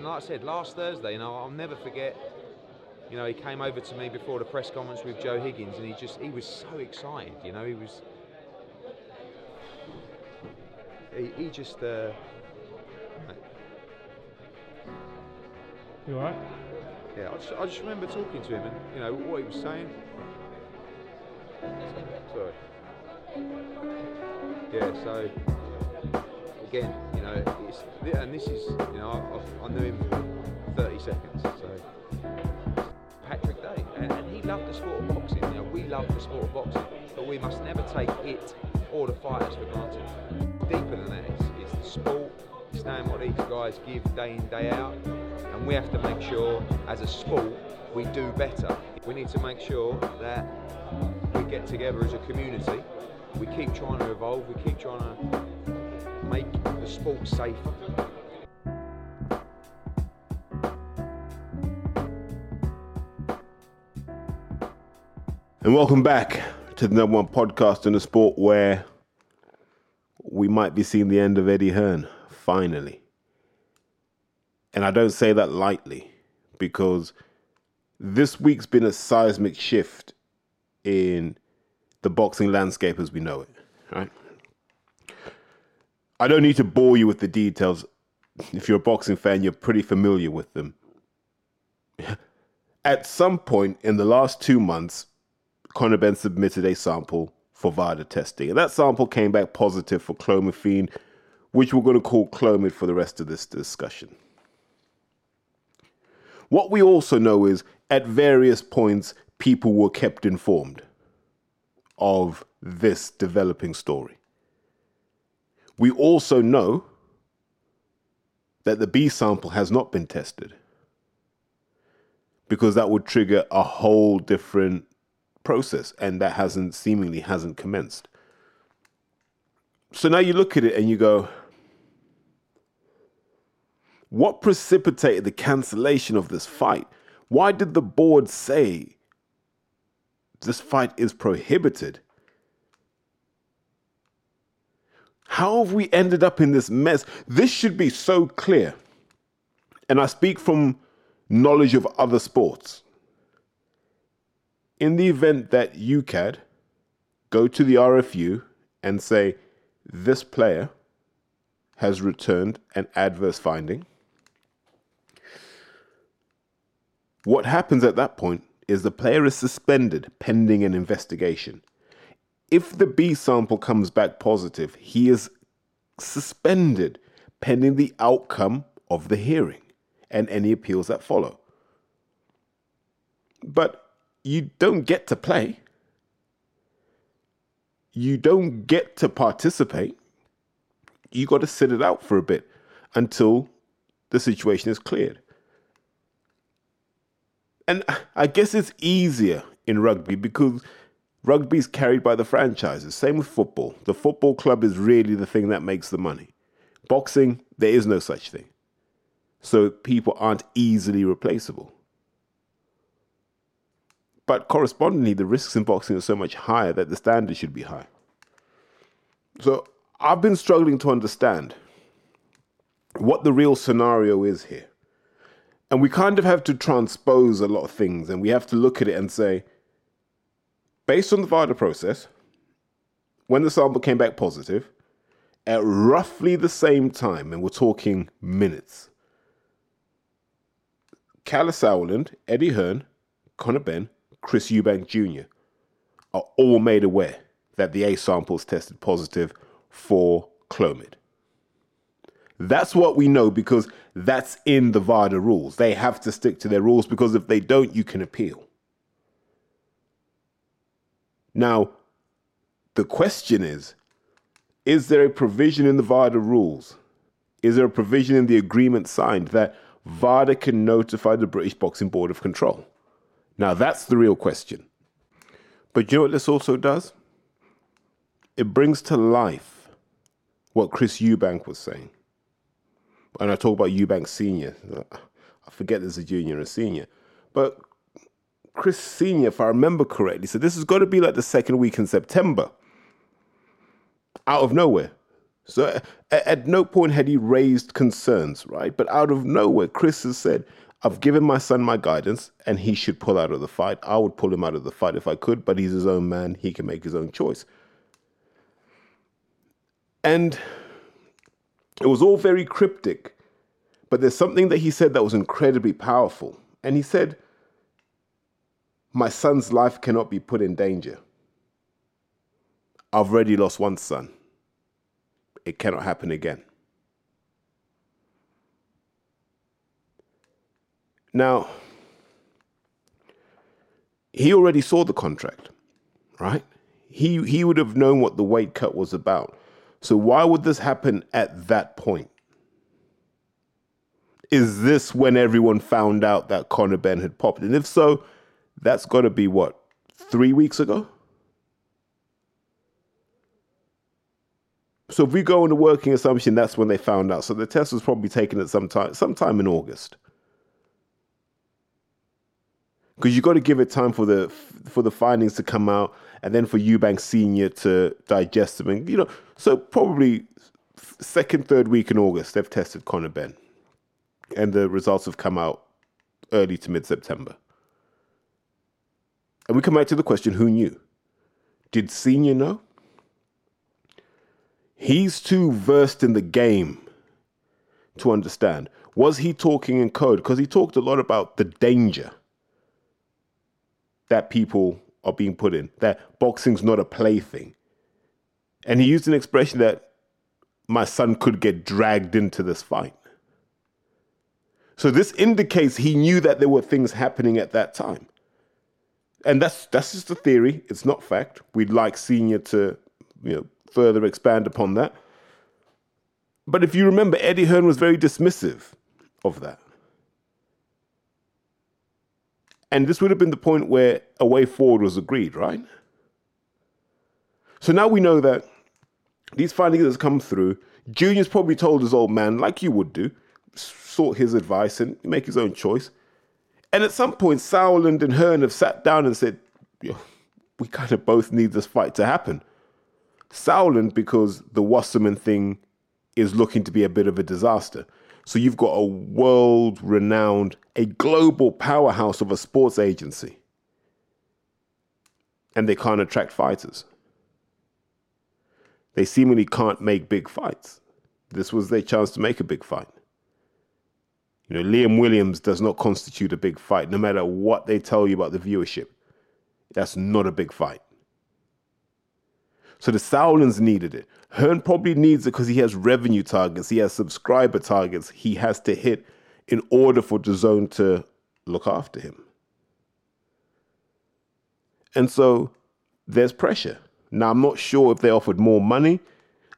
And like I said, last Thursday, you know, I'll never forget. You know, he came over to me before the press conference with Joe Higgins, and he just he was so excited. You know, he was. He, he just. Uh, You alright? yeah, I just, I just remember talking to him, and you know what he was saying. Sorry. Yeah, so again, know, it's, and this is, you know, I, I, knew him for 30 seconds, so Patrick Day, and, and he loved the sport of boxing. You know, we love the sport of boxing, but we must never take it or the fighters for granted. Deeper than that, it's, it's the sport. It's knowing what these guys give day in day out, and we have to make sure, as a sport, we do better. We need to make sure that we get together as a community. We keep trying to evolve. We keep trying to make the sport safer. And welcome back to the number one podcast in the sport where we might be seeing the end of Eddie Hearn, finally. And I don't say that lightly because this week's been a seismic shift in the boxing landscape as we know it, right? I don't need to bore you with the details. If you're a boxing fan, you're pretty familiar with them. At some point in the last two months, Conor Benn submitted a sample for VADA testing, and that sample came back positive for clomiphene, which we're going to call clomid for the rest of this discussion. What we also know is at various points, people were kept informed of this developing story. We also know that the B sample has not been tested because that would trigger a whole different process and that hasn't seemingly hasn't commenced. So now you look at it and you go, what precipitated the cancellation of this fight? Why did the board say this fight is prohibited? How have we ended up in this mess? This should be so clear. And I speak from knowledge of other sports. In the event that UKAD go to the RFU and say, this player has returned an adverse finding, what happens at that point is the player is suspended pending an investigation. If the B sample comes back positive, he is suspended pending the outcome of the hearing and any appeals that follow. But you don't get to play. You don't get to participate. You got to sit it out for a bit until the situation is cleared. And I guess it's easier in rugby because rugby is carried by the franchises. Same with football. The football club is really the thing that makes the money. Boxing, there is no such thing. So people aren't easily replaceable. But correspondingly, the risks in boxing are so much higher that the standard should be high. So I've been struggling to understand what the real scenario is here. And we kind of have to transpose a lot of things and we have to look at it and say, based on the VADA process, when the sample came back positive, at roughly the same time, and we're talking minutes, Kalle Sauerland, Eddie Hearn, Conor Benn, Chris Eubank Jr. are all made aware that the A samples tested positive for Clomid. That's what we know because that's in the VADA rules. They have to stick to their rules because if they don't, you can appeal. Now, the question is is there a provision in the VADA rules? Is there a provision in the agreement signed that VADA can notify the British Boxing Board of Control? Now, that's the real question. But you know what this also does? It brings to life what Chris Eubank was saying. And I talk about Eubank Sr. I forget there's a junior and a senior. But Chris Sr., if I remember correctly, said this has got to be like the second week in September. Out of nowhere. So at, at no point had he raised concerns, right? But out of nowhere, Chris has said, I've given my son my guidance and he should pull out of the fight. I would pull him out of the fight if I could, but he's his own man. He can make his own choice. And it was all very cryptic, but there's something that he said that was incredibly powerful. And he said, My son's life cannot be put in danger. I've already lost one son. It cannot happen again. Now, he already saw the contract, right? He he would have known what the weight cut was about. So why would this happen at that point? Is this when everyone found out that Conor Benn had popped? And if so, that's got to be what three weeks ago. So if we go on the working assumption, that's when they found out. So the test was probably taken at some time, sometime in August because you've got to give it time for the for the findings to come out, and then for Eubank Senior to digest them. And you know, so probably second, third week in August, they've tested Conor Benn, and the results have come out early to mid September. And we come back to the question: Who knew? Did Senior know? He's too versed in the game to understand. Was he talking in code? Because he talked a lot about the danger that people are being put in, that boxing's not a plaything. And he used an expression that my son could get dragged into this fight. So this indicates he knew that there were things happening at that time. And that's that's just a theory, it's not fact. We'd like senior to, you know, further expand upon that. But if you remember, Eddie Hearn was very dismissive of that. And this would have been the point where a way forward was agreed, right? So now we know that these findings has come through. Junior's probably told his old man, like you would do, sought his advice and make his own choice. And at some point, Sauerland and Hearn have sat down and said, we kind of both need this fight to happen. Sauerland, because the Wasserman thing is looking to be a bit of a disaster. So you've got a world renowned, a global powerhouse of a sports agency. And they can't attract fighters. They seemingly can't make big fights. This was their chance to make a big fight. You know, Liam Williams does not constitute a big fight, no matter what they tell you about the viewership. That's not a big fight. So the Sauerlands needed it. Hearn probably needs it because he has revenue targets, he has subscriber targets he has to hit in order for DAZN to look after him. And so there's pressure. Now, I'm not sure if they offered more money.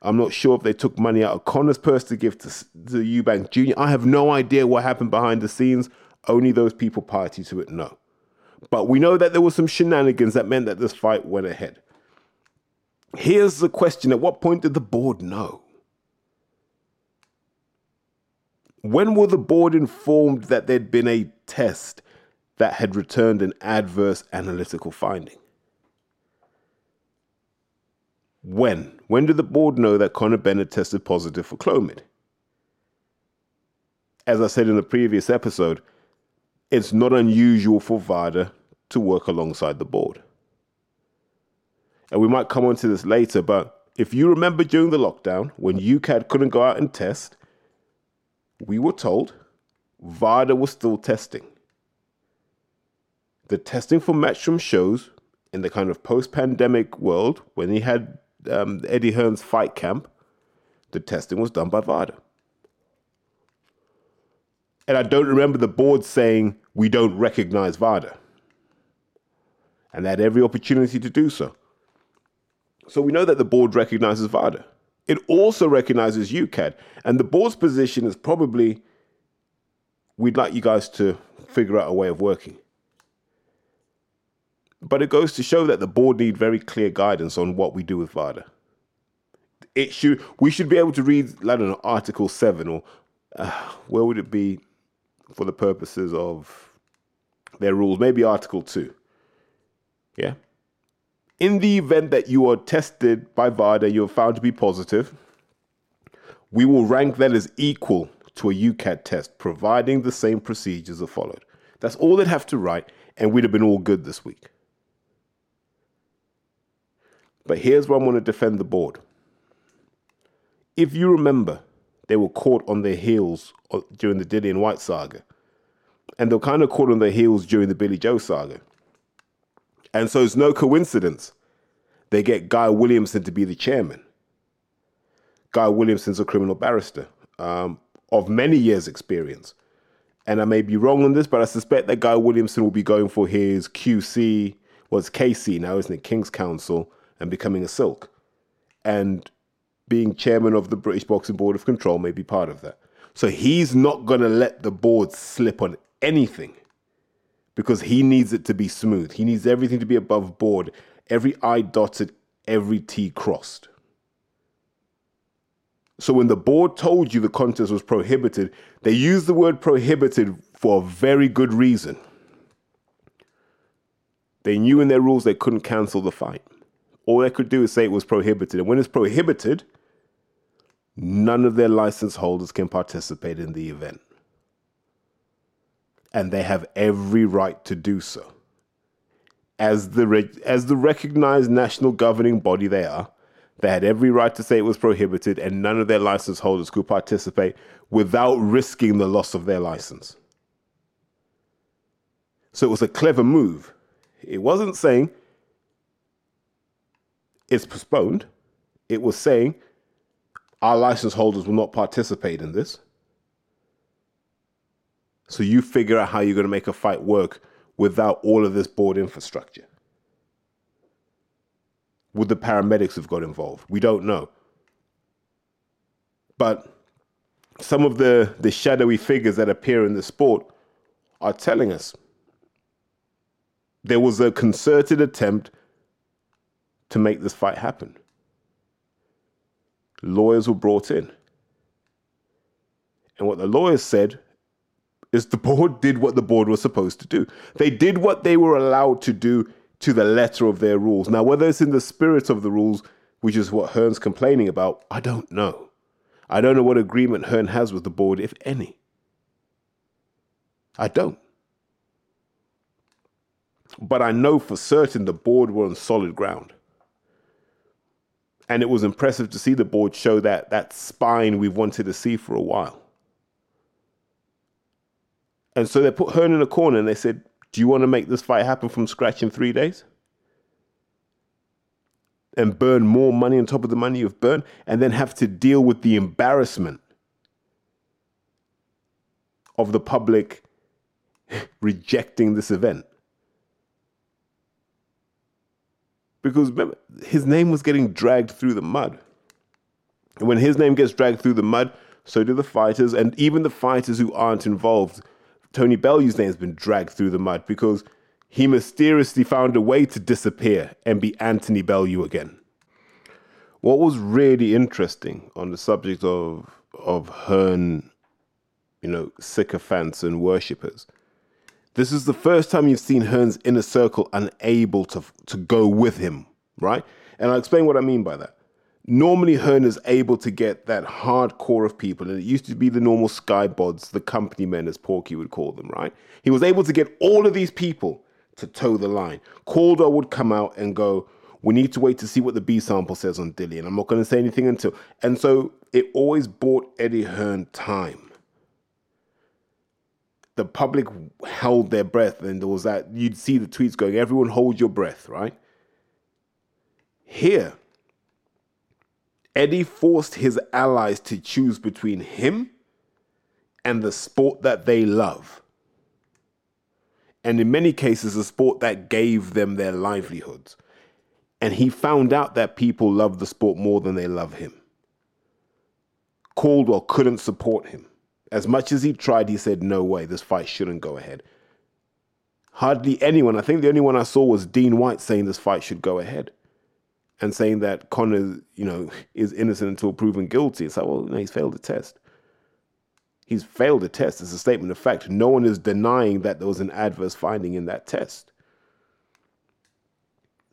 I'm not sure if they took money out of Conor's purse to give to, to Eubank Jr. I have no idea what happened behind the scenes. Only those people party to it know. But we know that there were some shenanigans that meant that this fight went ahead. Here's the question At what point did the board know? When were the board informed that there'd been a test that had returned an adverse analytical finding? When? When did the board know that Conor Bennett tested positive for Clomid? As I said in the previous episode, it's not unusual for VADA to work alongside the board and we might come on to this later, but if you remember during the lockdown when UKAD couldn't go out and test, we were told VADA was still testing. The testing for Matchroom shows in the kind of post pandemic world, when he had um, Eddie Hearn's fight camp, the testing was done by VADA. And I don't remember the board saying, we don't recognize VADA. And they had every opportunity to do so. So we know that the board recognizes VADA. It also recognizes UKAD. And the board's position is probably we'd like you guys to figure out a way of working. But it goes to show that the board need very clear guidance on what we do with VADA. It should we should be able to read, I don't know, Article 7 or uh, where would it be for the purposes of their rules? Maybe Article 2. Yeah? in the event that you are tested by VADA, you're found to be positive, We will rank that as equal to a UKAD test, providing the same procedures are followed. That's all they'd have to write, and we'd have been all good this week. But here's where I want to defend the board. If you remember, they were caught on their heels during the Dillian Whyte saga, and they were kind of caught on their heels during the Billy Joe saga. And so it's no coincidence they get Guy Williamson to be the chairman. Guy Williamson's a criminal barrister um, of many years' experience. And I may be wrong on this, but I suspect that Guy Williamson will be going for his QC, well, KC now, isn't it? King's Counsel, and becoming a Silk. And being chairman of the British Boxing Board of Control may be part of that. So he's not going to let the board slip on anything because he needs it to be smooth. He needs everything to be above board, every I dotted, every T crossed. So when the board told you the contest was prohibited, they used the word prohibited for a very good reason. They knew in their rules they couldn't cancel the fight. All they could do is say it was prohibited. And when it's prohibited, none of their license holders can participate in the event. And they have every right to do so. As the, as the recognized national governing body they are, they had every right to say it was prohibited, and none of their license holders could participate without risking the loss of their license. So it was a clever move. It wasn't saying it's postponed, it was saying our license holders will not participate in this. So you figure out how you're going to make a fight work without all of this board infrastructure. Would the paramedics have got involved? We don't know. But some of the, the shadowy figures that appear in the sport are telling us there was a concerted attempt to make this fight happen. Lawyers were brought in. And what the lawyers said is the board did what the board was supposed to do. They did what they were allowed to do to the letter of their rules. Now, whether it's in the spirit of the rules, which is what Hearn's complaining about, I don't know. I don't know what agreement Hearn has with the board, if any. I don't. But I know for certain the board were on solid ground. And it was impressive to see the board show that, that spine we've wanted to see for a while. And so they put Hearn in a corner and they said, do you want to make this fight happen from scratch in three days? And burn more money on top of the money you've burned, and then have to deal with the embarrassment of the public rejecting this event. Because remember, his name was getting dragged through the mud. And when his name gets dragged through the mud, so do the fighters, and even the fighters who aren't involved Tony Bellew's name has been dragged through the mud because he mysteriously found a way to disappear and be Anthony Bellew again. What was really interesting on the subject of of Hearn, you know, sycophants and worshippers, this is the first time you've seen Hearn's inner circle unable to to go with him, right? And I'll explain what I mean by that normally Hearn is able to get that hardcore of people, and it used to be the normal skybods, the company men, as Porky would call them, right? He was able to get all of these people to toe the line. Caldwell would come out and go, we need to wait to see what the B sample says on Dillian. I'm not going to say anything until. And so it always bought Eddie Hearn time. The public held their breath, and there was that you'd see the tweets going, everyone hold your breath, right? Here, Eddie forced his allies to choose between him and the sport that they love. And in many cases, a sport that gave them their livelihoods. And he found out that people love the sport more than they love him. Caldwell couldn't support him. As much as he tried, he said, No way, this fight shouldn't go ahead. Hardly anyone, I think the only one I saw was Dean White saying this fight should go ahead and saying that Conor, you know, is innocent until proven guilty. It's like, well, he's failed the test. He's failed the test. It's a statement of fact. No one is denying that there was an adverse finding in that test.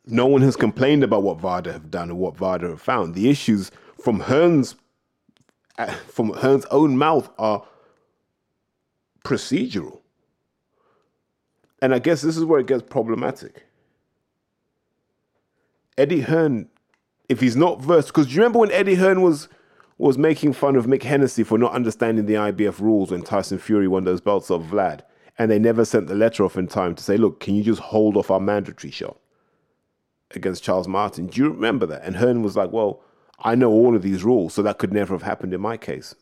No one has complained about what VADA have done or what VADA have found. The issues from Hearn's Uh, from Hearn's own mouth are procedural. And I guess this is where it gets problematic. Eddie Hearn, if he's not versed, because do you remember when Eddie Hearn was was making fun of Mick Hennessy for not understanding the IBF rules when Tyson Fury won those belts off Vlad, and they never sent the letter off in time to say, look, can you just hold off our mandatory shot against Charles Martin? Do you remember that? And Hearn was like, well, I know all of these rules, so that could never have happened in my case.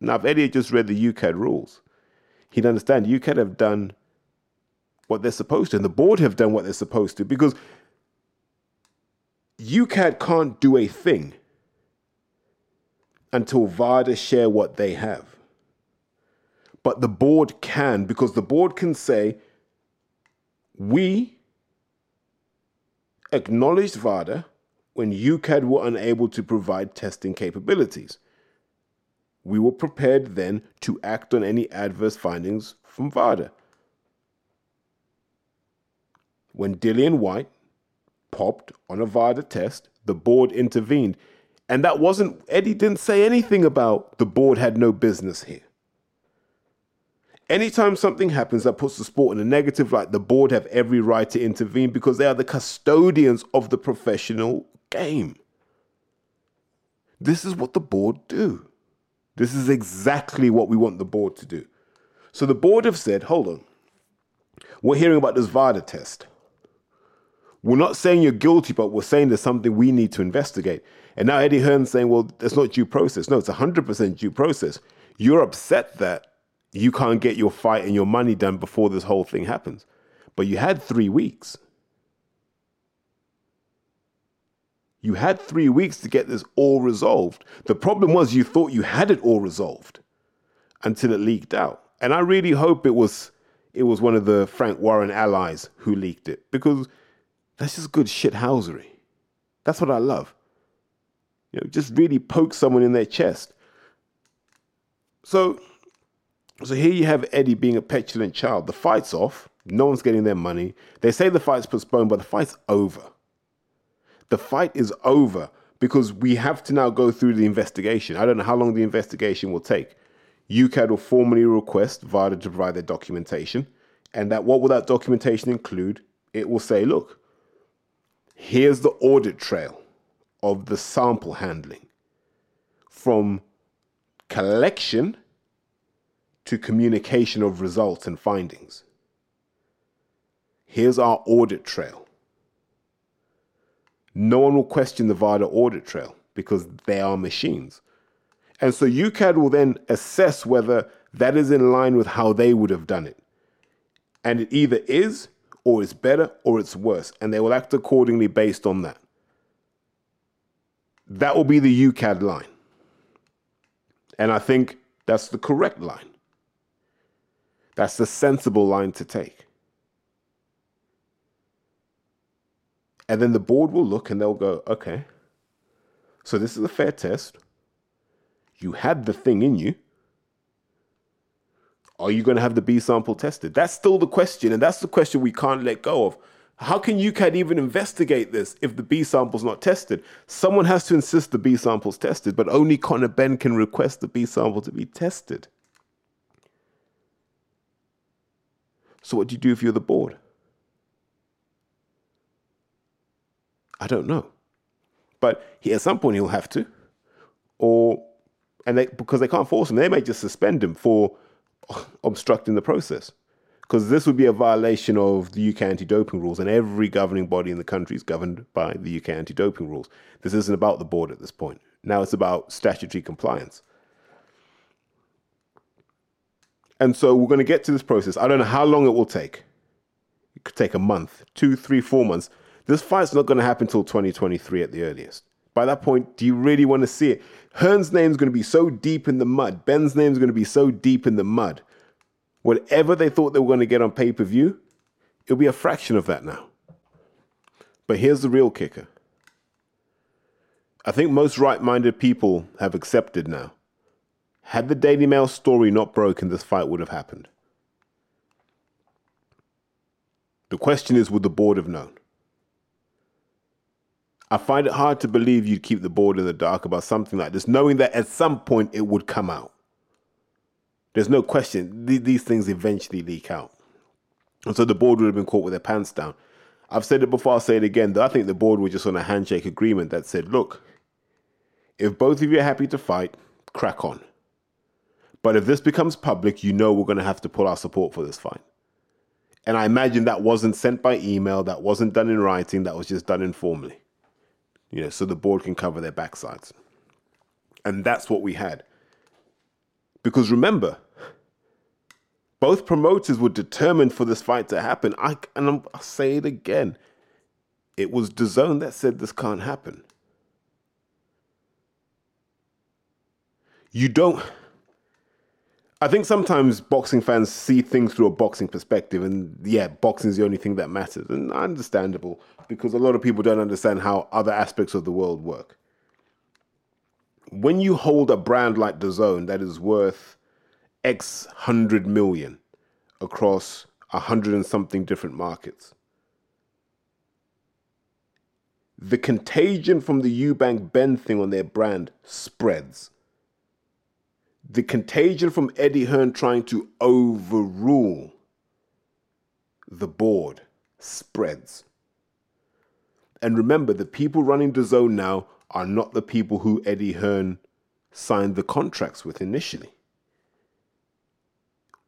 Now, if Eddie had just read the UKAD rules, he'd understand UKAD have done what they're supposed to, and the board have done what they're supposed to, because UKAD can't do a thing until VADA share what they have. But the board can, because the board can say, we acknowledged VADA when UKAD were unable to provide testing capabilities. We were prepared then to act on any adverse findings from VADA. When Dillian Whyte popped on a VADA test, the board intervened and that wasn't, Eddie didn't say anything about the board had no business here. Anytime something happens that puts the sport in a negative light, the board have every right to intervene because they are the custodians of the professional game. This is what the board do. This is exactly what we want the board to do. So the board have said, hold on, we're hearing about this VADA test. We're not saying you're guilty, but we're saying there's something we need to investigate. And now Eddie Hearn's saying, well, that's not due process. No, it's 100% due process. You're upset that you can't get your fight and your money done before this whole thing happens. But you had three weeks. You had three weeks to get this all resolved. The problem was you thought you had it all resolved until it leaked out. And I really hope it was it was one of the Frank Warren allies who leaked it because that's just good shithousery. That's what I love. You know, just really poke someone in their chest. So, so here you have Eddie being a petulant child. The fight's off. No one's getting their money. They say the fight's postponed, but the fight's over. The fight is over because we have to now go through the investigation. I don't know how long the investigation will take. UKAD will formally request VADA to provide their documentation. And that what will that documentation include? It will say, look, here's the audit trail of the sample handling from collection to communication of results and findings. Here's our audit trail. No one will question the VADA audit trail because they are machines. And so UKAD will then assess whether that is in line with how they would have done it. And it either is, or it's better, or it's worse. And they will act accordingly based on that. That will be the UKAD line. And I think that's the correct line. That's the sensible line to take. And then the board will look and they'll go, okay, so this is a fair test. You had the thing in you. Are you going to have the B sample tested? That's still the question. And that's the question we can't let go of. How can UKAD even investigate this if the B sample's not tested? Someone has to insist the B sample's tested, but only Conor Benn can request the B sample to be tested. So what do you do if you're the board? I don't know. But he, at some point he'll have to. Or and they because they can't force him, they may just suspend him for obstructing the process because this would be a violation of the UK anti doping rules, and every governing body in the country is governed by the UK anti doping rules. This isn't about the board at this point. Now it's about statutory compliance. And so we're going to get to this process. I don't know how long it will take. It could take a month, two, three, four months. This fight's not going to happen until 2023 at the earliest. By that point, do you really want to see it? Hearn's name's going to be so deep in the mud. Benn's name's going to be so deep in the mud whatever they thought they were going to get on pay per view, it'll be a fraction of that now. But here's the real kicker I think most right minded people have accepted now. Had the Daily Mail story not broken, this fight would have happened. The question is would the board have known? I find it hard to believe you'd keep the board in the dark about something like this, knowing that at some point it would come out. There's no question, these things eventually leak out. And so the board would have been caught with their pants down. I've said it before, I'll say it again. Though I think the board were just on a handshake agreement that said, look, if both of you are happy to fight, crack on. But if this becomes public, you know we're going to have to pull our support for this fight. And I imagine that wasn't sent by email, that wasn't done in writing, that was just done informally you know, so the board can cover their backsides. And that's what we had. Because remember, both promoters were determined for this fight to happen. I and I'm, I'll say it again. It was DAZN that said this can't happen. You don't I think sometimes boxing fans see things through a boxing perspective, and yeah, boxing is the only thing that matters, and understandable because a lot of people don't understand how other aspects of the world work. When you hold a brand like DAZN that is worth X hundred million across a hundred and something different markets, the contagion from the Eubank Benn thing on their brand spreads the contagion from Eddie Hearn trying to overrule the board spreads. And remember, the people running DAZN now are not the people who Eddie Hearn signed the contracts with initially.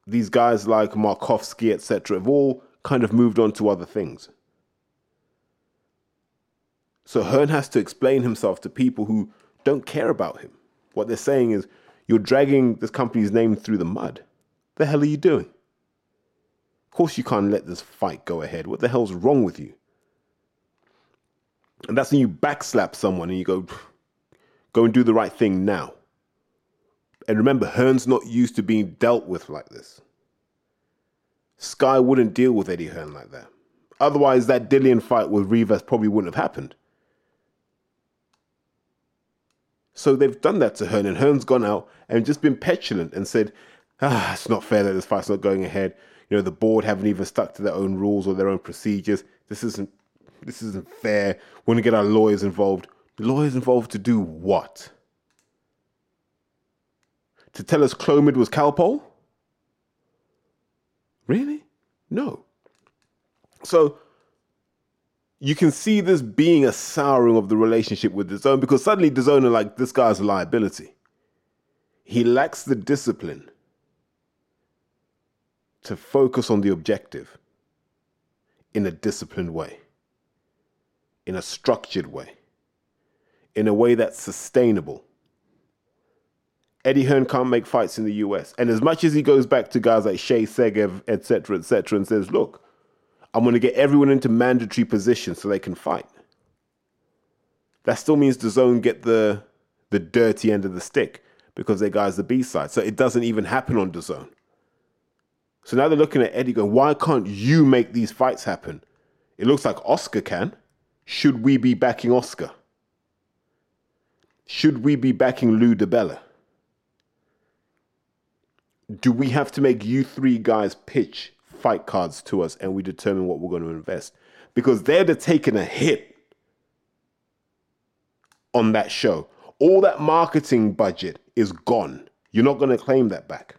These guys like Markowski, etc., have all kind of moved on to other things. So Hearn has to explain himself to people who don't care about him. What they're saying is, you're dragging this company's name through the mud. The hell are you doing? Of course, you can't let this fight go ahead. What the hell's wrong with you? And that's when you backslap someone and you go, go and do the right thing now. And remember, Hearn's not used to being dealt with like this. Sky wouldn't deal with Eddie Hearn like that. Otherwise, that Dillian fight with Rivas probably wouldn't have happened. So they've done that to Hearn, and Hearn's gone out and just been petulant and said, ah, it's not fair that this fight's not going ahead. You know, the board haven't even stuck to their own rules or their own procedures. This isn't this isn't fair. We're gonna get our lawyers involved. Lawyers involved to do what? To tell us Clomid was Calpol? Really? No. So you can see this being a souring of the relationship with DAZN because suddenly DAZN are like, this guy's a liability. He lacks the discipline to focus on the objective in a disciplined way, in a structured way, in a way that's sustainable. Eddie Hearn can't make fights in the US. And as much as he goes back to guys like Shay Segev, etc., etc., and says, look, I'm going to get everyone into mandatory positions so they can fight. That still means DAZN get the the dirty end of the stick because their guy's the B side. So it doesn't even happen on DAZN. So now they're looking at Eddie going, why can't you make these fights happen? It looks like Oscar can. Should we be backing Oscar? Should we be backing Lou DiBella? Do we have to make you three guys pitch fight cards to us and we determine what we're going to invest because they're have taken a hit on that show. All that marketing budget is gone. You're not going to claim that back.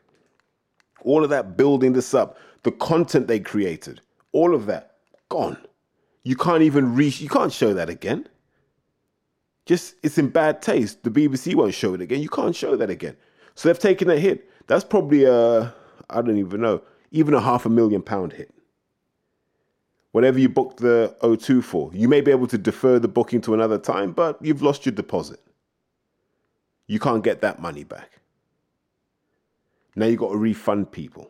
All of that building this up, the content they created, all of that gone. You can't even reach, you can't show that again. Just, it's in bad taste. The BBC won't show it again. You can't show that again. So they've taken a hit. That's probably a, I don't even know, even a half a million pound hit. Whatever you booked the O2 for, you may be able to defer the booking to another time, but you've lost your deposit. You can't get that money back. Now you've got to refund people.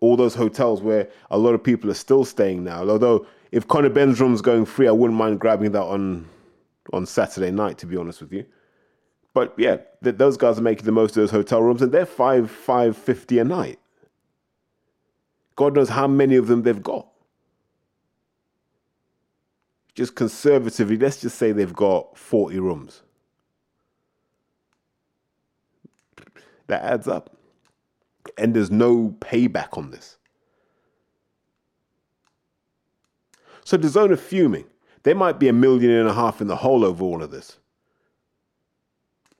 All those hotels where a lot of people are still staying now. Although if Conor Benn's room's going free, I wouldn't mind grabbing that on on Saturday night, to be honest with you. But yeah, th- those guys are making the most of those hotel rooms, and they're five five fifty a night. God knows how many of them they've got. Just conservatively, let's just say they've got forty rooms. That adds up, and there's no payback on this. So DAZN are fuming. They might be a million and a half in the hole over all of this.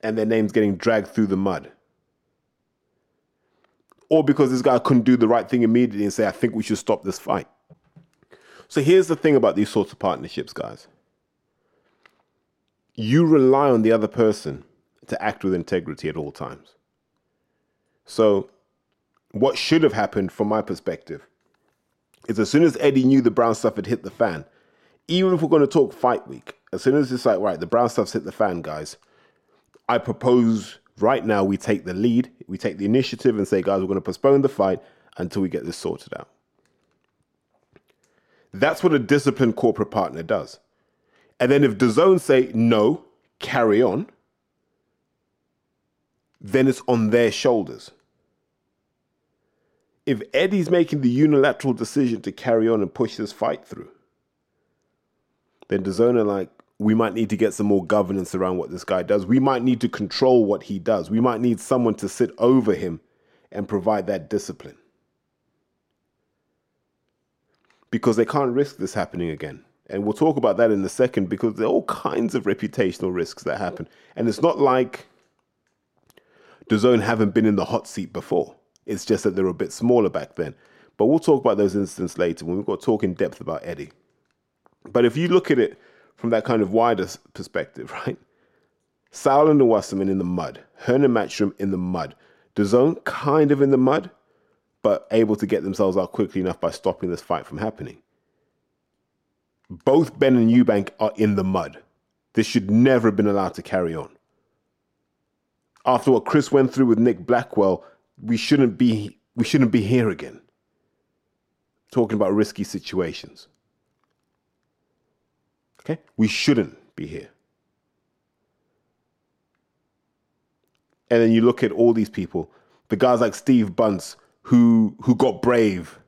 And their name's getting dragged through the mud. Or because this guy couldn't do the right thing immediately and say, I think we should stop this fight. So here's the thing about these sorts of partnerships, guys. You rely on the other person to act with integrity at all times. So, what should have happened from my perspective is as soon as Eddie knew the brown stuff had hit the fan, even if we're going to talk fight week, as soon as it's like, right, the brown stuff's hit the fan, guys, I propose right now we take the lead, we take the initiative and say, guys, we're going to postpone the fight until we get this sorted out. That's what a disciplined corporate partner does. And then if zone say no, carry on, then it's on their shoulders. If Eddie's making the unilateral decision to carry on and push this fight through, then DAZN are like, we might need to get some more governance around what this guy does. We might need to control what he does. We might need someone to sit over him and provide that discipline. Because they can't risk this happening again. And we'll talk about that in a second because there are all kinds of reputational risks that happen. And it's not like zone haven't been in the hot seat before. It's just that they were a bit smaller back then. But we'll talk about those incidents later when we've got to talk in depth about Eddie. But if you look at it from that kind of wider perspective, right? Saul and the Wasserman in the mud, Hearn and Matchroom in the mud, zone kind of in the mud, but able to get themselves out quickly enough by stopping this fight from happening. Both Benn and Eubank are in the mud. This should never have been allowed to carry on. After what Chris went through with Nick Blackwell, we shouldn't be we shouldn't be here again. Talking about risky situations. Okay? We shouldn't be here. And then you look at all these people, the guys like Steve Bunce, who who got brave.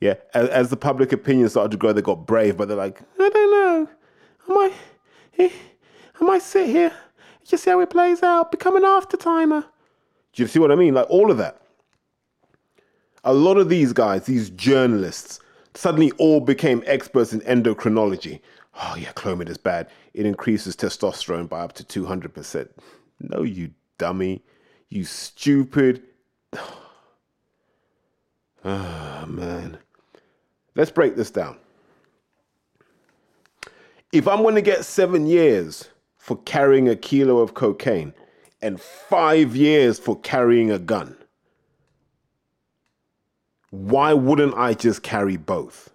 Yeah, as, as the public opinion started to grow, they got brave, but they're like, I don't know, Am I eh, I might sit here, just see how it plays out, become an after timer. Do you see what I mean? Like all of that. A lot of these guys, these journalists, suddenly all became experts in endocrinology. Oh, yeah, Clomid is bad. It increases testosterone by up to 200%. No, you dummy. You stupid. Ah, oh, man. Let's break this down. If I'm going to get seven years for carrying a kilo of cocaine and five years for carrying a gun, why wouldn't I just carry both?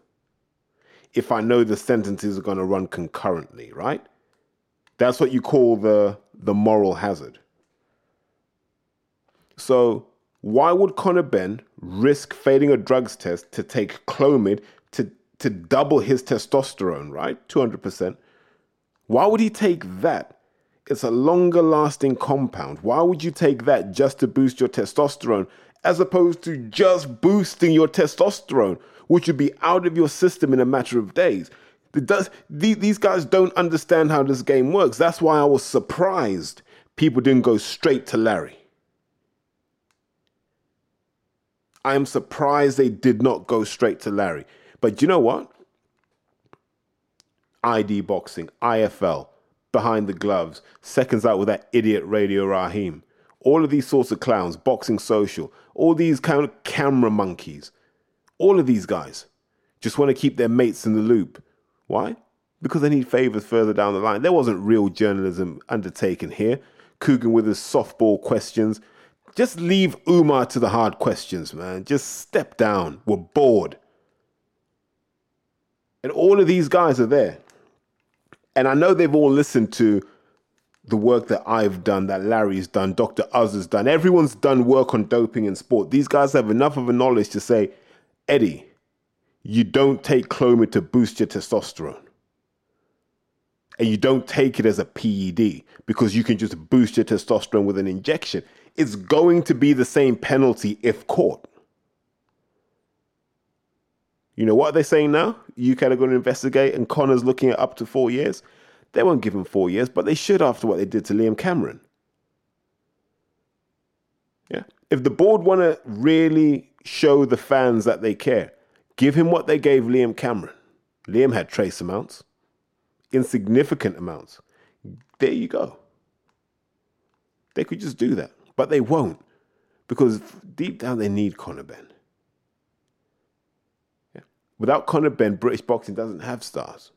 If I know the sentences are going to run concurrently, right? That's what you call the, the moral hazard. So, why would Conor Benn risk failing a drugs test to take Clomid to, to double his testosterone, right? 200%. Why would he take that? It's a longer lasting compound. Why would you take that just to boost your testosterone as opposed to just boosting your testosterone, which would be out of your system in a matter of days. Does, these guys don't understand how this game works. That's why I was surprised people didn't go straight to Larry. I am surprised they did not go straight to Larry. But you know what? ID boxing, IFL, behind the gloves, seconds out with that idiot Radio Raheem all of these sorts of clowns, Boxing Social, all these kind of camera monkeys, all of these guys just want to keep their mates in the loop. Why? Because they need favors further down the line. There wasn't real journalism undertaken here. Kugan with his softball questions. Just leave Umar to the hard questions, man. Just step down. We're bored. And all of these guys are there. And I know they've all listened to the work that I've done, that Larry's done, Dr. Uz has done. Everyone's done work on doping in sport. These guys have enough of a knowledge to say, Eddie, you don't take Clomid to boost your testosterone. And you don't take it as a PED because you can just boost your testosterone with an injection. It's going to be the same penalty if caught. You know what are they saying now? UK are going to investigate and Conor's looking at up to four years. They won't give him four years, but they should after what they did to Liam Cameron. Yeah. If the board want to really show the fans that they care, give him what they gave Liam Cameron. Liam had trace amounts, insignificant amounts. There you go. They could just do that, but they won't because deep down they need Conor Benn. Yeah. Without Conor Benn, British boxing doesn't have stars.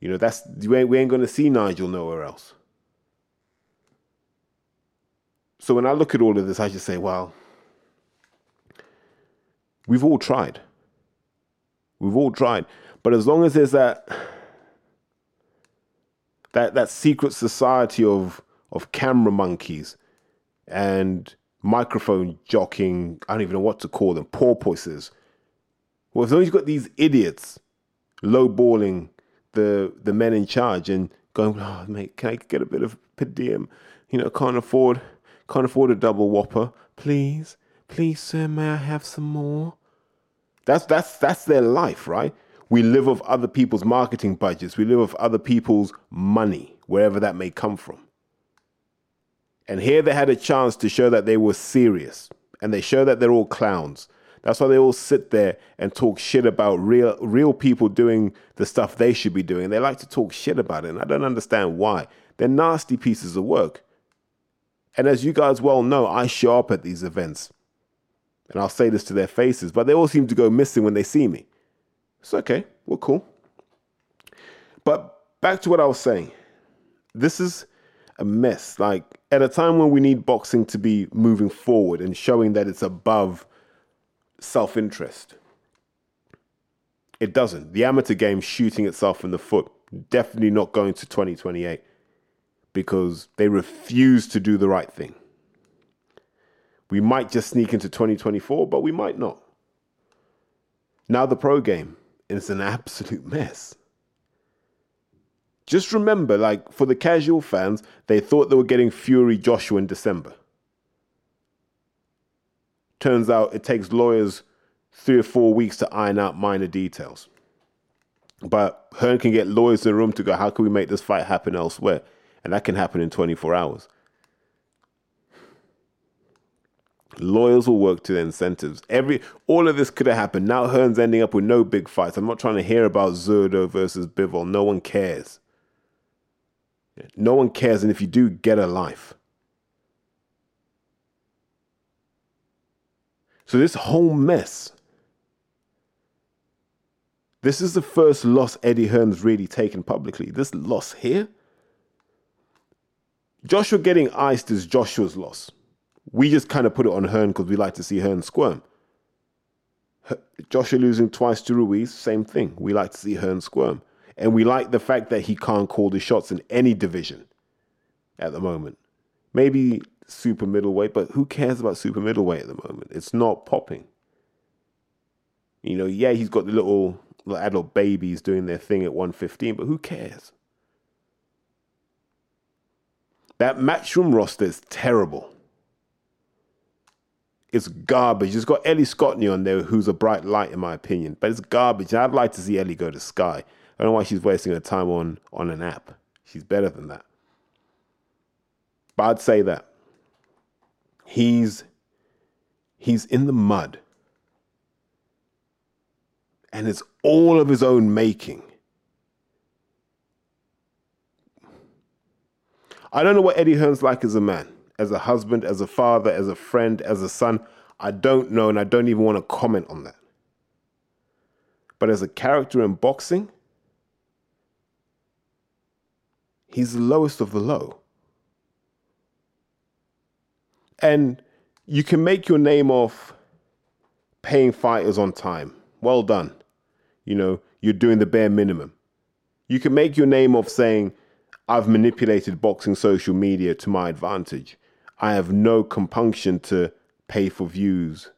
You know, that's we ain't, we ain't going to see Nigel nowhere else. So when I look at all of this, I just say, well, we've all tried. We've all tried. But as long as there's that that that secret society of of camera monkeys and microphone jockeying, I don't even know what to call them, porpoises. Well, as long as you've got these idiots lowballing the the men in charge and going, oh mate, can I get a bit of per diem? You know, can't afford can't afford a double whopper. Please, please, sir, may I have some more? That's that's that's their life, right? We live off other people's marketing budgets. We live off other people's money, wherever that may come from. And here they had a chance to show that they were serious, and they show that they're all clowns. That's why they all sit there and talk shit about real real people doing the stuff they should be doing. They like to talk shit about it, and I don't understand why. They're nasty pieces of work. And as you guys well know, I show up at these events. And I'll say this to their faces, but they all seem to go missing when they see me. It's okay, we're cool. But back to what I was saying. This is a mess. Like, at a time when we need boxing to be moving forward and showing that it's above self interest, it doesn't. The amateur game shooting itself in the foot. Definitely not going to 2028 because they refuse to do the right thing. We might just sneak into 2024, but we might not. Now, the pro game is an absolute mess. Just remember, like, for the casual fans, they thought they were getting Fury Joshua in December. Turns out it takes lawyers three or four weeks to iron out minor details. But Hearn can get lawyers in the room to go, how can we make this fight happen elsewhere? and that can happen in 24 hours. Lawyers will work to their incentives. Every all of this could have happened. Now Hearn's ending up with no big fights. I'm not trying to hear about Zurdo versus Bivol. No one cares. No one cares, and if you do, get a life. So this whole mess. This is the first loss Eddie Hearn's really taken publicly. This loss here Joshua getting iced is Joshua's loss. We just kind of put it on Hearn because we like to see Hearn squirm. Joshua losing twice to Ruiz, same thing. We like to see Hearn squirm. And we like the fact that he can't call the shots in any division at the moment. Maybe super middleweight, but who cares about super middleweight at the moment? It's not popping. You know, yeah, he's got the little, little adult babies doing their thing at 115, but who cares? That matchroom roster is terrible. It's garbage. It's got Ellie Scotney on there, who's a bright light in my opinion, but it's garbage. I'd like to see Ellie go to Sky. I don't know why she's wasting her time on on an app. She's better than that. But I'd say that he's he's in the mud, and it's all of his own making. I don't know what Eddie Hearn's like as a man, as a husband, as a father, as a friend, as a son. I don't know, and I don't even want to comment on that. But as a character in boxing, he's the lowest of the low. And you can make your name off paying fighters on time. Well done. You know, you're doing the bare minimum. You can make your name off saying, I've manipulated boxing social media to my advantage. I have no compunction to pay for views.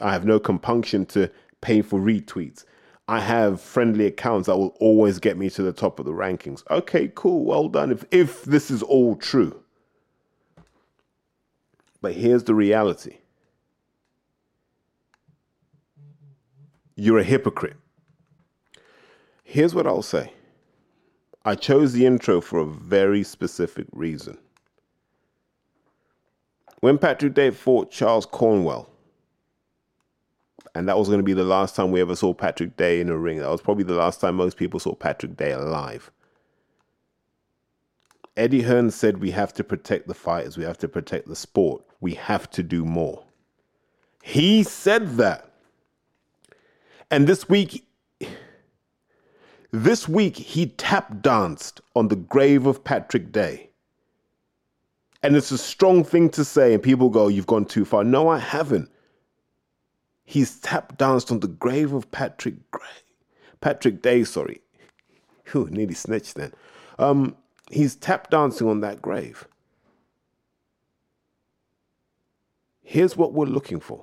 I have no compunction to pay for retweets. I have friendly accounts that will always get me to the top of the rankings. Okay, cool, well done. If if this is all true. But here's the reality. You're a hypocrite. Here's what I'll say. I chose the intro for a very specific reason. When Patrick Day fought Charles Conwell, And that was going to be the last time we ever saw Patrick Day in a ring. That was probably the last time most people saw Patrick Day alive. Eddie Hearn said we have to protect the fighters, we have to protect the sport, we have to do more. He said that. And this week, this week he tap danced on the grave of Patrick Day. And it's a strong thing to say, and people go, You've gone too far. No, I haven't. He's tap danced on the grave of Patrick Gray. Patrick Day, sorry. Whew, nearly snitched then. Um, he's tap dancing on that grave. Here's what we're looking for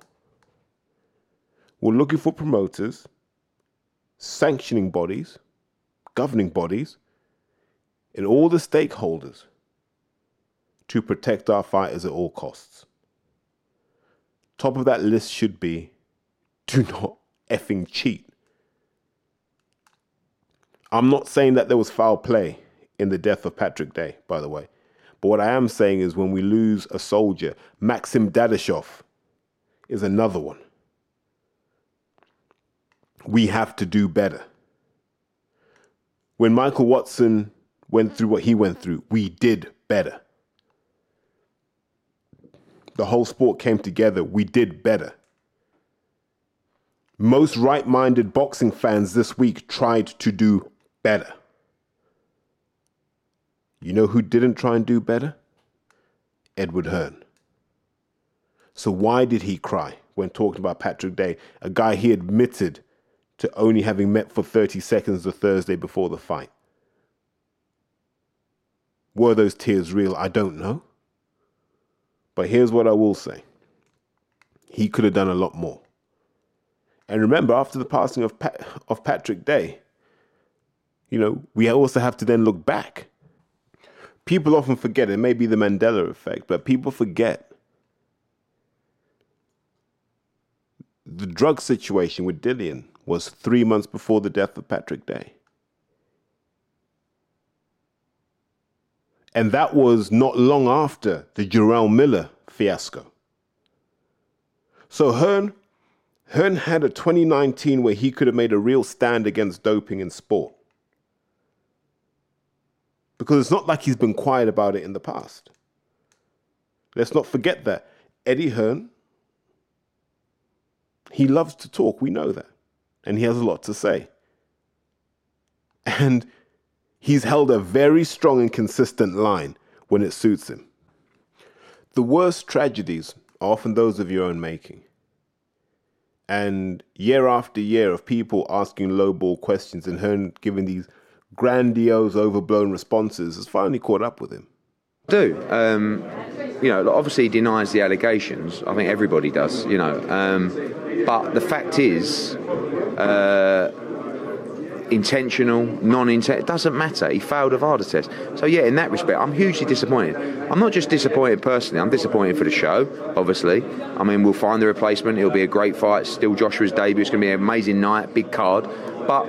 we're looking for promoters, sanctioning bodies, governing bodies, and all the stakeholders to protect our fighters at all costs. Top of that list should be do not effing cheat. I'm not saying that there was foul play in the death of Patrick Day, by the way. But what I am saying is when we lose a soldier, Maxim Dadashov is another one. We have to do better. When Michael Watson went through what he went through, we did better. The whole sport came together. We did better. Most right minded boxing fans this week tried to do better. You know who didn't try and do better? Edward Hearn. So why did he cry when talking about Patrick Day, a guy he admitted to only having met for 30 seconds the Thursday before the fight? Were those tears real? I don't know. But here's what I will say he could have done a lot more. And remember, after the passing of, Pat, of Patrick Day, you know, we also have to then look back people often forget it may be the Mandela effect, but people forget the drug situation with Dillian was three months before the death of Patrick Day. And that was not long after the Jarrell Miller fiasco. So Hearn, Hearn had a 2019 where he could have made a real stand against doping in sport because it's not like he's been quiet about it in the past. Let's not forget that Eddie Hearn, he loves to talk, we know that, and he has a lot to say. And he's held a very strong and consistent line when it suits him. The worst tragedies are often those of your own making. And year after year of people asking lowball questions and Hearn giving these grandiose, overblown responses has finally caught up with him. Do um, you know? Obviously, he denies the allegations. I think everybody does. You know, um, but the fact is, uh, intentional, non-intentional, it doesn't matter. He failed a VADA test. So yeah, in that respect, I'm hugely disappointed. I'm not just disappointed personally. I'm disappointed for the show. Obviously, I mean, we'll find the replacement. It'll be a great fight. Still Joshua's debut. It's going to be an amazing night, big card. But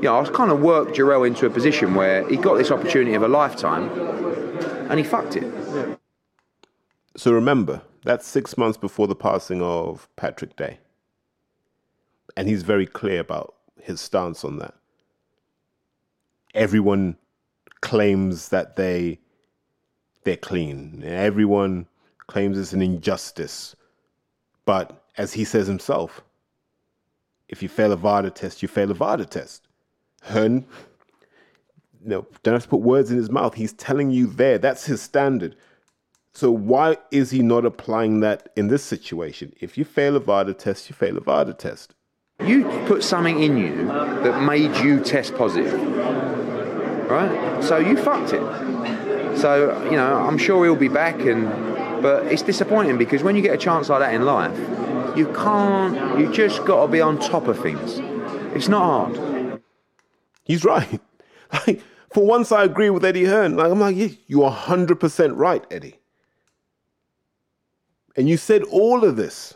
you know, I was kind of worked Jarrell into a position where he got this opportunity of a lifetime and he fucked it. So remember, that's six months before the passing of Patrick Day. And he's very clear about his stance on that. Everyone claims that they they're clean. Everyone claims it's an injustice. But as he says himself, if you fail a VADA test, you fail a VADA test. Hearn, no, don't have to put words in his mouth. He's telling you there. That's his standard. So why is he not applying that in this situation? If you fail a VADA test, you fail a VADA test. You put something in you that made you test positive, right? So you fucked it. So you know, I'm sure he'll be back, and but it's disappointing because when you get a chance like that in life, you can't. You just got to be on top of things. It's not hard. He's right. Like, for once, I agree with Eddie Hearn. Like, I'm like, yeah, you're 100% right, Eddie. And you said all of this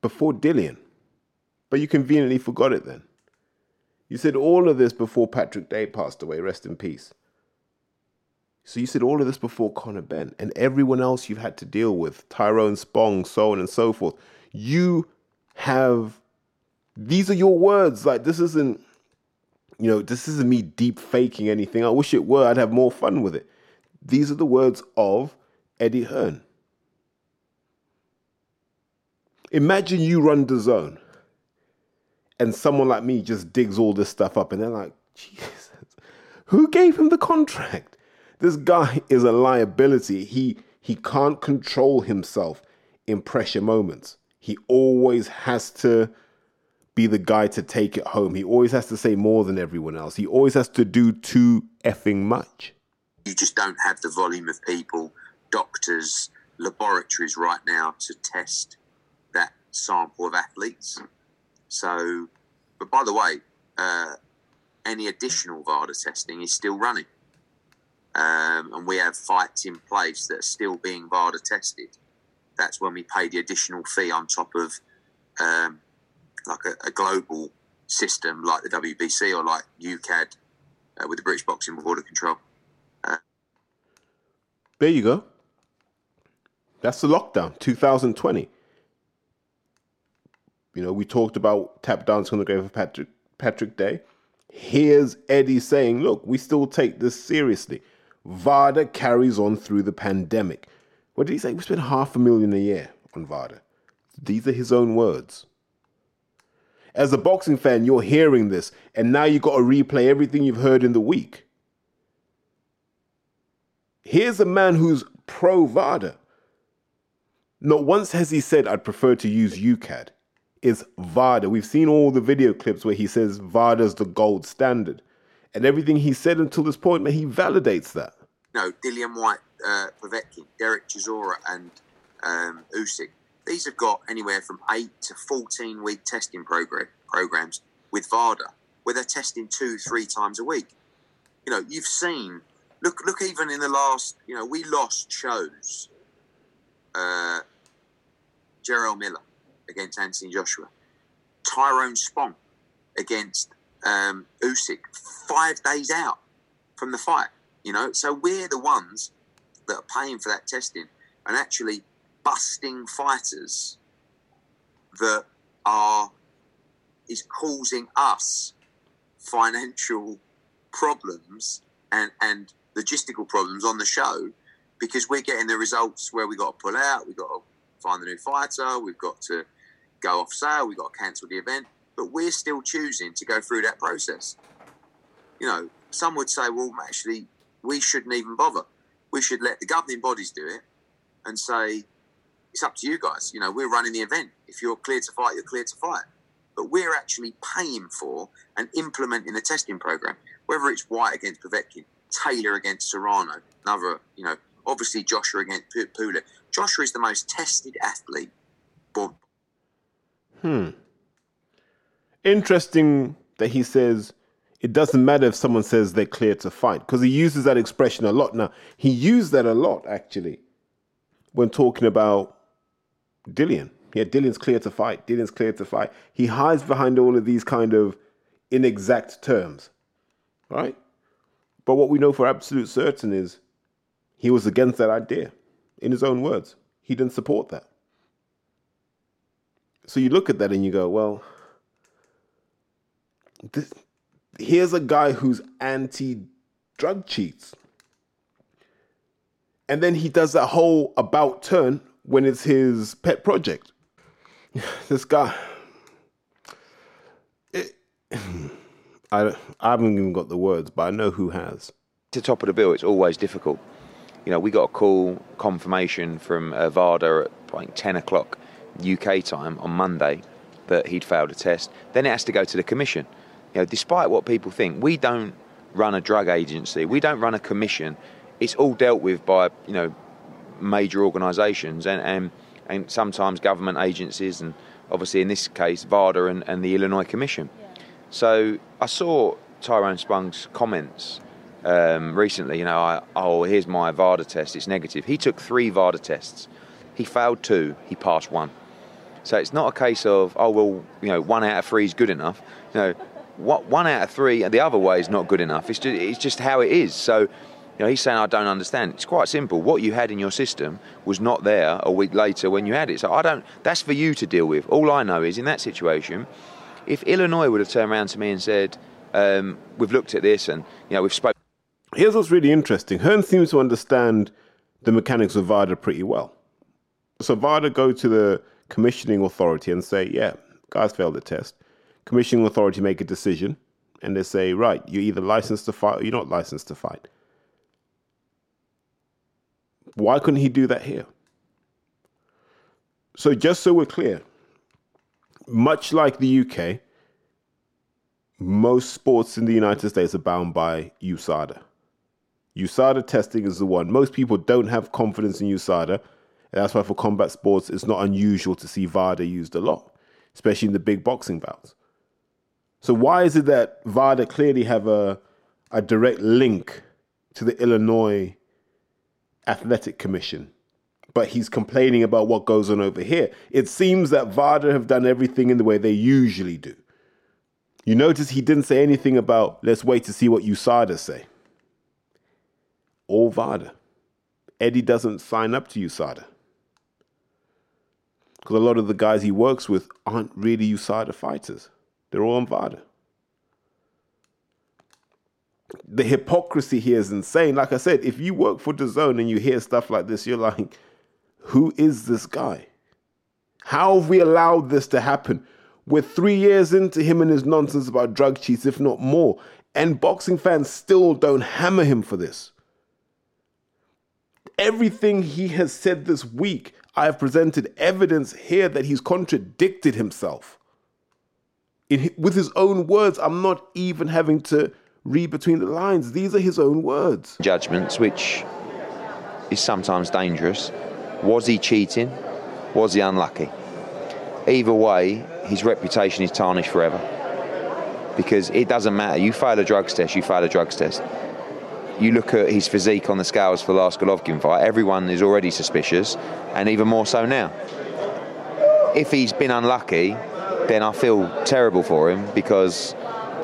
before Dillian, but you conveniently forgot it then. You said all of this before Patrick Day passed away, rest in peace. So you said all of this before Conor Benn and everyone else you've had to deal with, Tyrone Spong, so on and so forth. You have these are your words. Like this isn't you know, this isn't me deep faking anything. I wish it were. I'd have more fun with it. These are the words of Eddie Hearn. Imagine you run DAZN and someone like me just digs all this stuff up and they're like, Jesus, who gave him the contract? This guy is a liability. He he can't control himself in pressure moments. He always has to be the guy to take it home. He always has to say more than everyone else. He always has to do too effing much. You just don't have the volume of people, doctors, laboratories right now to test that sample of athletes. So, but by the way, uh, any additional VADA testing is still running. Um, and we have fights in place that are still being VADA tested. That's when we pay the additional fee on top of um, like a, a, global system like the WBC or like UKAD uh, with the British Boxing Board of Control. Uh, there you go. That's the lockdown, 2020. You know, we talked about tap dancing on the grave of Patrick Patrick Day. Here's Eddie saying, look, we still take this seriously. VADA carries on through the pandemic. What did he say? We spend half a million a year on VADA. These are his own words. As a boxing fan, you're hearing this, and now you've got to replay everything you've heard in the week. Here's a man who's pro VADA. Not once has he said, I'd prefer to use UKAD. It's VADA. We've seen all the video clips where he says VADA's the gold standard. And everything he said until this point, man, he validates that. No, Dillian Whyte, uh, Povetkin, Derek Chisora, and um, Usyk these have got anywhere from eight to 14 week testing program, programs with VADA, where they're testing two, three times a week. You know, you've seen, look, look, even in the last, you know, we lost shows. Uh, Jarrell Miller against Anthony Joshua, Tyrone Spong against um, Usyk, five days out from the fight. You know, so we're the ones that are paying for that testing, and actually busting fighters that are is causing us financial problems and and logistical problems on the show because we're getting the results where we got to pull out, we got to find the new fighter, we've got to go off sale, we've got to cancel the event, but we're still choosing to go through that process. You know, some would say, well, actually, we shouldn't even bother. We should let the governing bodies do it and say, it's up to you guys. You know, we're running the event. If you're clear to fight, you're clear to fight. But we're actually paying for and implementing the testing program, whether it's Whyte against Povetkin, Taylor against Serrano, another, you know, obviously Joshua against Pulev. Joshua is the most tested athlete. Born. Hmm. Interesting that he says it doesn't matter if someone says they're clear to fight because he uses that expression a lot. Now, he used that a lot actually when talking about Dillian. Yeah, Dillian's clear to fight. Dillian's clear to fight. He hides behind all of these kind of inexact terms, right? But what we know for absolute certain is he was against that idea, in his own words. He didn't support that. So you look at that and you go, well, this, here's a guy who's anti drug cheats. And then he does that whole about turn when it's his pet project. This guy, it, I, I haven't even got the words, but I know who has. To top of the bill, it's always difficult. You know, we got a call confirmation from uh, VADA at like 10 o'clock UK time on Monday that he'd failed a test. Then it has to go to the commission. You know, despite what people think, we don't run a drug agency. We don't run a commission. It's all dealt with by you know major organisations and, and and sometimes government agencies and obviously in this case VADA and, and the Illinois Commission. Yeah. So I saw Tyrone Spong's comments um, recently. You know, I, oh here's my VADA test. It's negative. He took three VADA tests. He failed two. He passed one. So it's not a case of oh well you know one out of three is good enough. You know, what one out of three and the other way is not good enough. It's just, it's just how it is. So You know, he's saying, I don't understand. It's quite simple. What you had in your system was not there a week later when you had it. So I don't, that's for you to deal with. All I know is in that situation, if Illinois would have turned around to me and said, um, we've looked at this and, you know, we've spoken. Here's what's really interesting. Hearn seems to understand the mechanics of VADA pretty well. So VADA go to the commissioning authority and say, yeah, guys failed the test. Commissioning authority make a decision and they say, right, you're either licensed to fight or you're not licensed to fight. Why couldn't he do that here? So, just so we're clear, much like the UK, most sports in the United States are bound by USADA. USADA testing is the one. Most people don't have confidence in USADA. And that's why for combat sports, it's not unusual to see VADA used a lot, especially in the big boxing bouts. So why is it that VADA clearly have a, a direct link to the Illinois Athletic Commission, but he's complaining about what goes on over here? It seems that VADA have done everything in the way they usually do. You notice he didn't say anything about let's wait to see what USADA say. All VADA. Eddie doesn't sign up to USADA. Because a lot of the guys he works with aren't really USADA fighters. They're all on VADA. The hypocrisy here is insane. Like I said, if you work for DAZN and you hear stuff like this, you're like, who is this guy? How have we allowed this to happen? We're three years into him and his nonsense about drug cheats, if not more. And boxing fans still don't hammer him for this. Everything he has said this week, I have presented evidence here that he's contradicted himself. In, with his own words, I'm not even having to read between the lines. These are his own words. Judgments, which is sometimes dangerous. Was he cheating? Was he unlucky? Either way, his reputation is tarnished forever. Because it doesn't matter. You fail a drugs test, you fail a drugs test. You look at his physique on the scales for the last Golovkin fight, everyone is already suspicious, and even more so now. If he's been unlucky, then I feel terrible for him because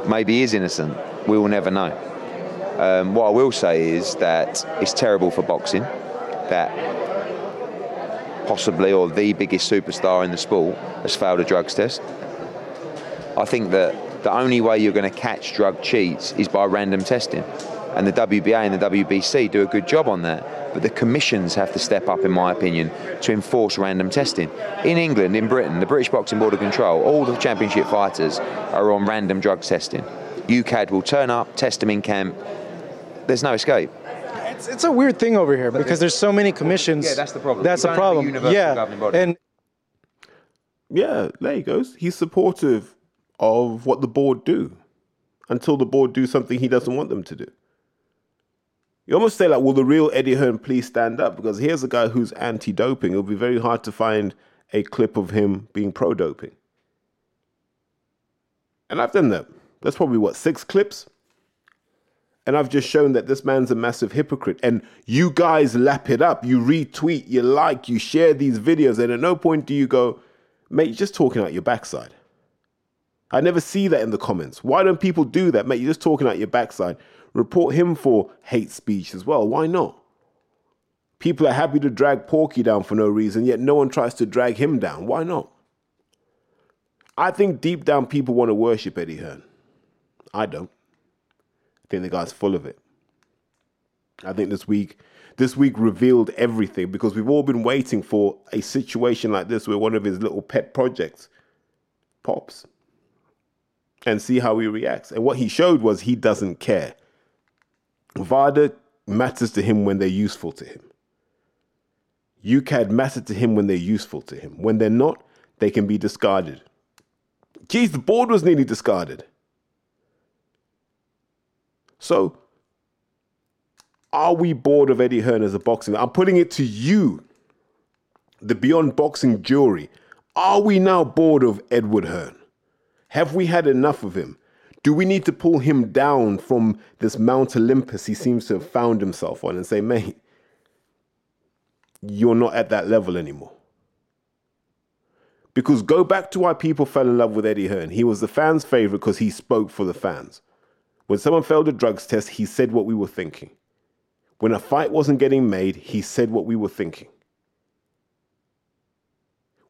maybe he is innocent. We will never know. Um, what I will say is that it's terrible for boxing that possibly or the biggest superstar in the sport has failed a drugs test. I think that the only way you're going to catch drug cheats is by random testing. And the WBA and the WBC do a good job on that. But the commissions have to step up, in my opinion, to enforce random testing. In England, in Britain, the British Boxing Board of Control, all the championship fighters are on random drug testing. UKAD will turn up, test them in camp. There's no escape. It's, it's a weird thing over here because there's so many commissions. Yeah, that's the problem. That's You the don't have a problem. universal Yeah, governing body. and Yeah, there he goes. He's supportive of what the board do until the board do something he doesn't want them to do. You almost say like, will the real Eddie Hearn please stand up? Because here's a guy who's anti-doping. It'll be very hard to find a clip of him being pro-doping. And I've done that. That's probably what, six clips? And I've just shown that this man's a massive hypocrite. And you guys lap it up. You retweet, you like, you share these videos. And at no point do you go, mate, you're just talking out your backside. I never see that in the comments. Why don't people do that? Mate, you're just talking out your backside. Report him for hate speech as well. Why not? People are happy to drag Porky down for no reason, yet no one tries to drag him down. Why not? I think deep down people want to worship Eddie Hearn. I don't. I think the guy's full of it. I think this week this week revealed everything because we've all been waiting for a situation like this where one of his little pet projects pops and see how he reacts. And what he showed was he doesn't care. VADA matters to him when they're useful to him. UKAD matter to him when they're useful to him. When they're not, they can be discarded. Geez, the board was nearly discarded. So, are we bored of Eddie Hearn as a boxing? I'm putting it to you, the Beyond Boxing jury. Are we now bored of Edward Hearn? Have we had enough of him? Do we need to pull him down from this Mount Olympus he seems to have found himself on and say, mate, you're not at that level anymore? Because go back to why people fell in love with Eddie Hearn. He was the fans' favorite because he spoke for the fans. When someone failed a drugs test, he said what we were thinking. When a fight wasn't getting made, he said what we were thinking.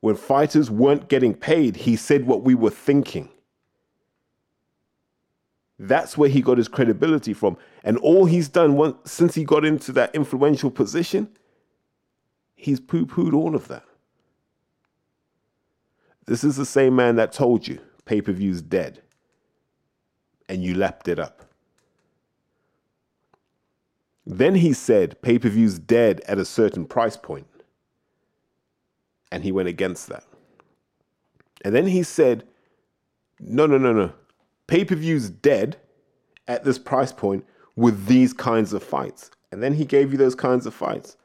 When fighters weren't getting paid, he said what we were thinking. That's where he got his credibility from. And all he's done once, since he got into that influential position, he's poo pooed all of that. This is the same man that told you pay per view's dead, and you lapped it up. Then he said pay per view's dead at a certain price point. and he went against that. And then he said, no, no, no, no. Pay per view's dead at this price point with these kinds of fights. And then he gave you those kinds of fights.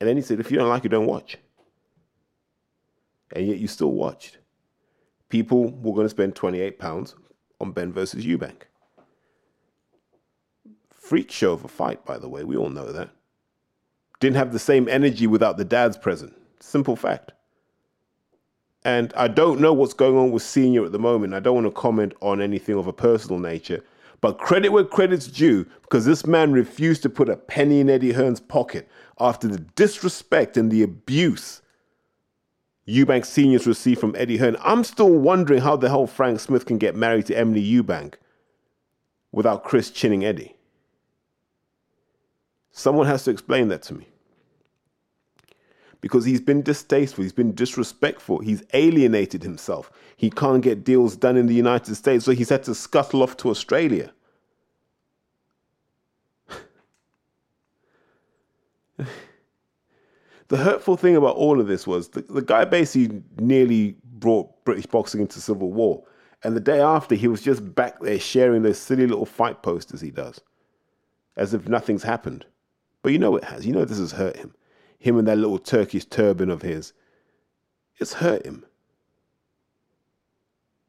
And then he said, if you don't like it, don't watch. And yet you still watched. People were going to spend 28 pounds on Benn versus Eubank. Freak show of a fight, by the way. We all know that. Didn't have the same energy without the dads present. Simple fact. And I don't know what's going on with Senior at the moment. I don't want to comment on anything of a personal nature. But credit where credit's due, because this man refused to put a penny in Eddie Hearn's pocket after the disrespect and the abuse Eubank Seniors received from Eddie Hearn. I'm still wondering how the hell Frank Smith can get married to Emily Eubank without Chris chinning Eddie. Someone has to explain that to me. Because he's been distasteful, he's been disrespectful, he's alienated himself. He can't get deals done in the United States, so he's had to scuttle off to Australia. the hurtful thing about all of this was the, the guy basically nearly brought British boxing into civil war. And the day after, he was just back there sharing those silly little fight posters he does, as if nothing's happened. But you know it has. You know this has hurt him. Him and that little Turkish turban of his. It's hurt him.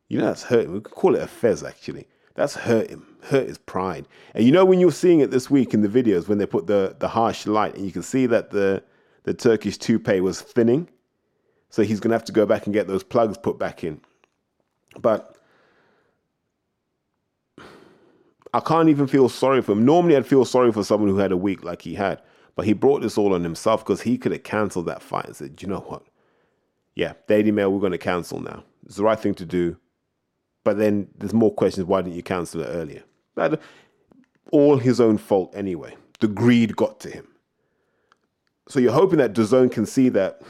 You know that's hurt him. We could call it a fez, actually. That's hurt him. Hurt his pride. And you know when you're seeing it this week in the videos, when they put the, the harsh light, and you can see that the the Turkish toupee was thinning. So he's going to have to go back and get those plugs put back in. But I can't even feel sorry for him. Normally, I'd feel sorry for someone who had a week like he had. But he brought this all on himself because he could have cancelled that fight and said, you know what? Yeah, Daily Mail, we're going to cancel now. It's the right thing to do. But then there's more questions. Why didn't you cancel it earlier? But all his own fault anyway. The greed got to him. So you're hoping that DAZN can see that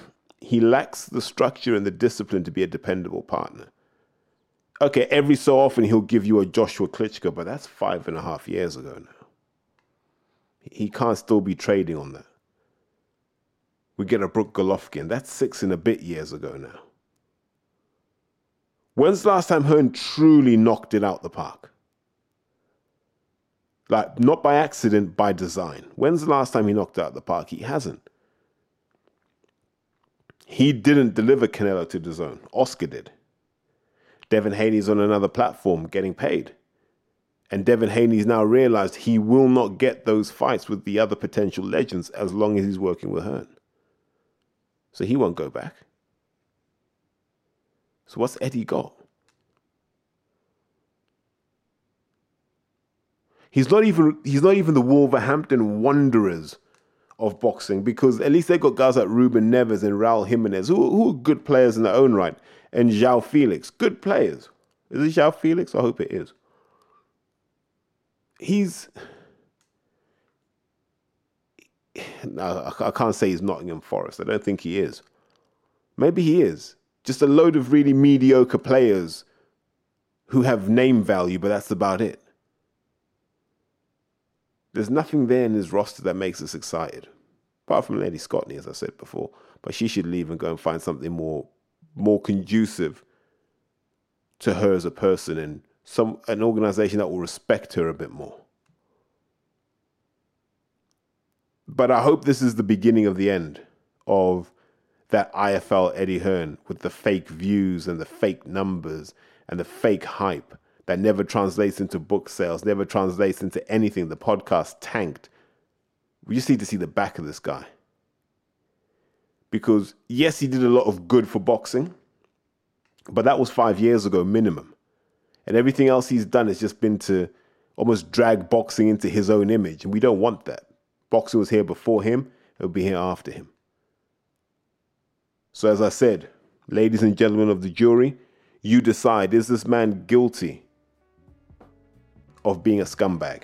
he lacks the structure and the discipline to be a dependable partner. Okay, every so often he'll give you a Joshua Klitschko, but that's five and a half years ago now. He can't still be trading on that. We get a Brook Golovkin, that's six and a bit years ago now. When's the last time Hearn truly knocked it out the park? Like, not by accident, by design. When's the last time he knocked out the park? He hasn't. He didn't deliver Canelo to DAZN. Oscar did. Devin Haney's on another platform getting paid. And Devin Haney's now realized he will not get those fights with the other potential legends as long as he's working with Hearn. So he won't go back. So what's Eddie got? He's not even he's not even the Wolverhampton Wanderers of boxing because at least they've got guys like Ruben Neves and Raul Jimenez who, who are good players in their own right, and João Felix, good players. Is it João Felix? I hope it is. He's. No, I can't say he's Nottingham Forest. I don't think he is. Maybe he is. Just a load of really mediocre players who have name value, but that's about it. There's nothing there in his roster that makes us excited, apart from Lady Scotney, as I said before. But she should leave and go and find something more, more conducive to her as a person and some an organization that will respect her a bit more. But I hope this is the beginning of the end of that IFL Eddie Hearn with the fake views and the fake numbers and the fake hype that never translates into book sales, never translates into anything. The podcast tanked. We just need to see the back of this guy. Because, yes, he did a lot of good for boxing, but that was five years ago minimum. And everything else he's done has just been to almost drag boxing into his own image, and we don't want that. Boxing was here before him, it'll be here after him. So, as I said, ladies and gentlemen of the jury, you decide is this man guilty of being a scumbag?